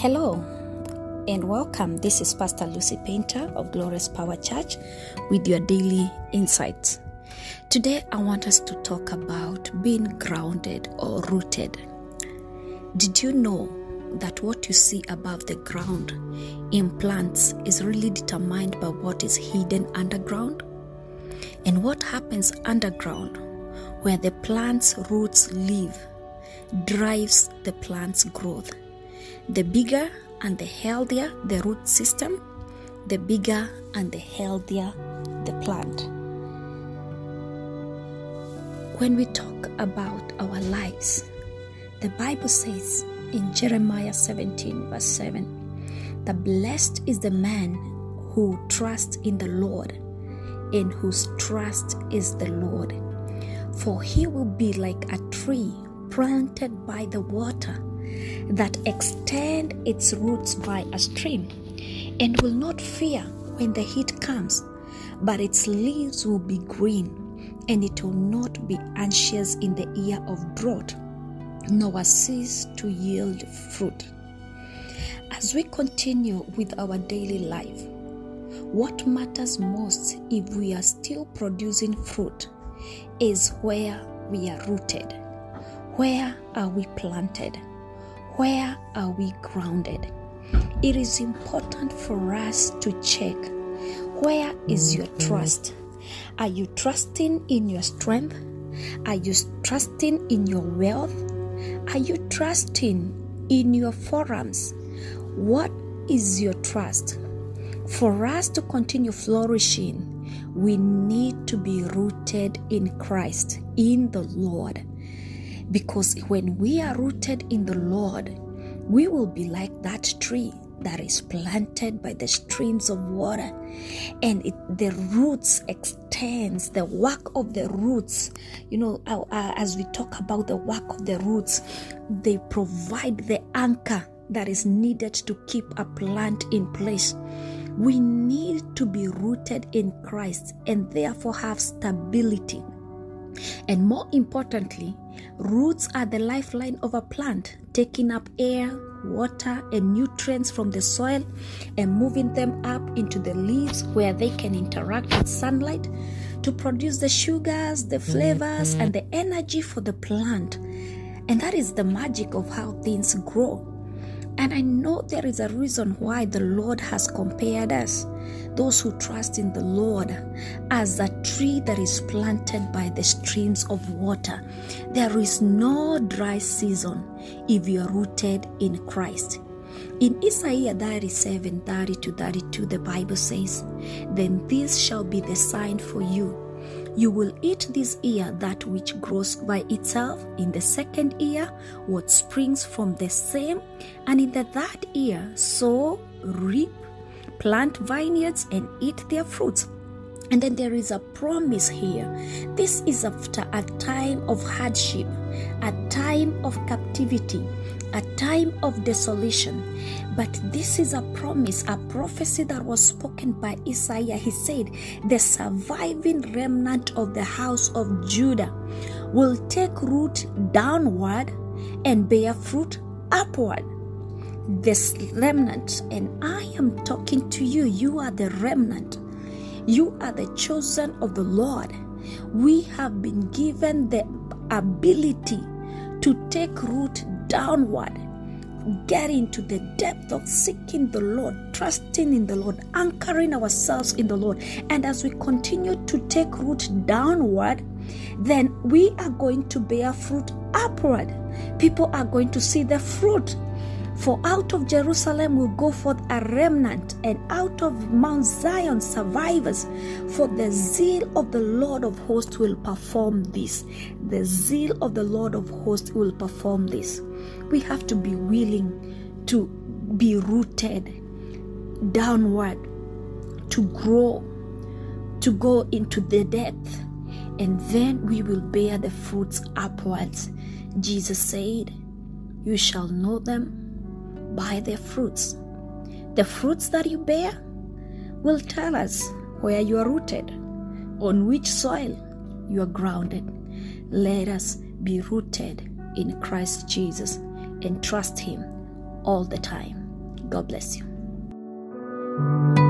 Hello and welcome. This is Pastor Lucy Painter of Glorious Power Church with your daily insights. Today, I want us to talk about being grounded or rooted. Did you know that what you see above the ground in plants is really determined by what is hidden underground? And what happens underground, where the plant's roots live, drives the plant's growth. The bigger and the healthier the root system, the bigger and the healthier the plant. When we talk about our lives, the Bible says in Jeremiah 17, verse 7, that blessed is the man who trusts in the Lord and whose trust is the Lord. For he will be like a tree planted by the water that extend its roots by a stream and will not fear when the heat comes, but its leaves will be green and it will not be anxious in the year of drought, nor cease to yield fruit. As we continue with our daily life, what matters most if we are still producing fruit is where we are rooted. Where are we planted? Where are we grounded? It is important for us to check where is your mm-hmm. trust? Are you trusting in your strength? Are you trusting in your wealth? Are you trusting in your forums? What is your trust? For us to continue flourishing, we need to be rooted in Christ, in the Lord. Because when we are rooted in the Lord, we will be like that tree that is planted by the streams of water. And it, the roots extends the work of the roots you know uh, uh, as we talk about the work of the roots they provide the anchor that is needed to keep a plant in place. We need to be rooted in Christ and therefore have stability and more importantly, roots are the lifeline of a plant, taking up air, water, and nutrients from the soil and moving them up into the leaves where they can interact with sunlight to produce the sugars, the flavors, mm-hmm. and the energy for the plant. And that is the magic of how things grow. And I know there is a reason why the Lord has compared us, those who trust in the Lord, as a tree that is planted by the streams of water. There is no dry season if you are rooted in Christ. In Isaiah 37 30 to 32, the Bible says, Then this shall be the sign for you. You will eat this year that which grows by itself, in the second year, what springs from the same, and in the third year sow, reap, plant vineyards, and eat their fruits. And then there is a promise here. This is after a time of hardship, a time of captivity, a time of desolation. But this is a promise, a prophecy that was spoken by Isaiah. He said, The surviving remnant of the house of Judah will take root downward and bear fruit upward. This remnant, and I am talking to you, you are the remnant. You are the chosen of the Lord. We have been given the ability to take root downward, get into the depth of seeking the Lord, trusting in the Lord, anchoring ourselves in the Lord. And as we continue to take root downward, then we are going to bear fruit upward. People are going to see the fruit. For out of Jerusalem will go forth a remnant, and out of Mount Zion survivors. For the zeal of the Lord of hosts will perform this. The zeal of the Lord of hosts will perform this. We have to be willing to be rooted downward, to grow, to go into the depth, and then we will bear the fruits upwards. Jesus said, You shall know them by their fruits. The fruits that you bear will tell us where you are rooted, on which soil you are grounded. Let us be rooted in Christ Jesus and trust Him all the time. God bless you.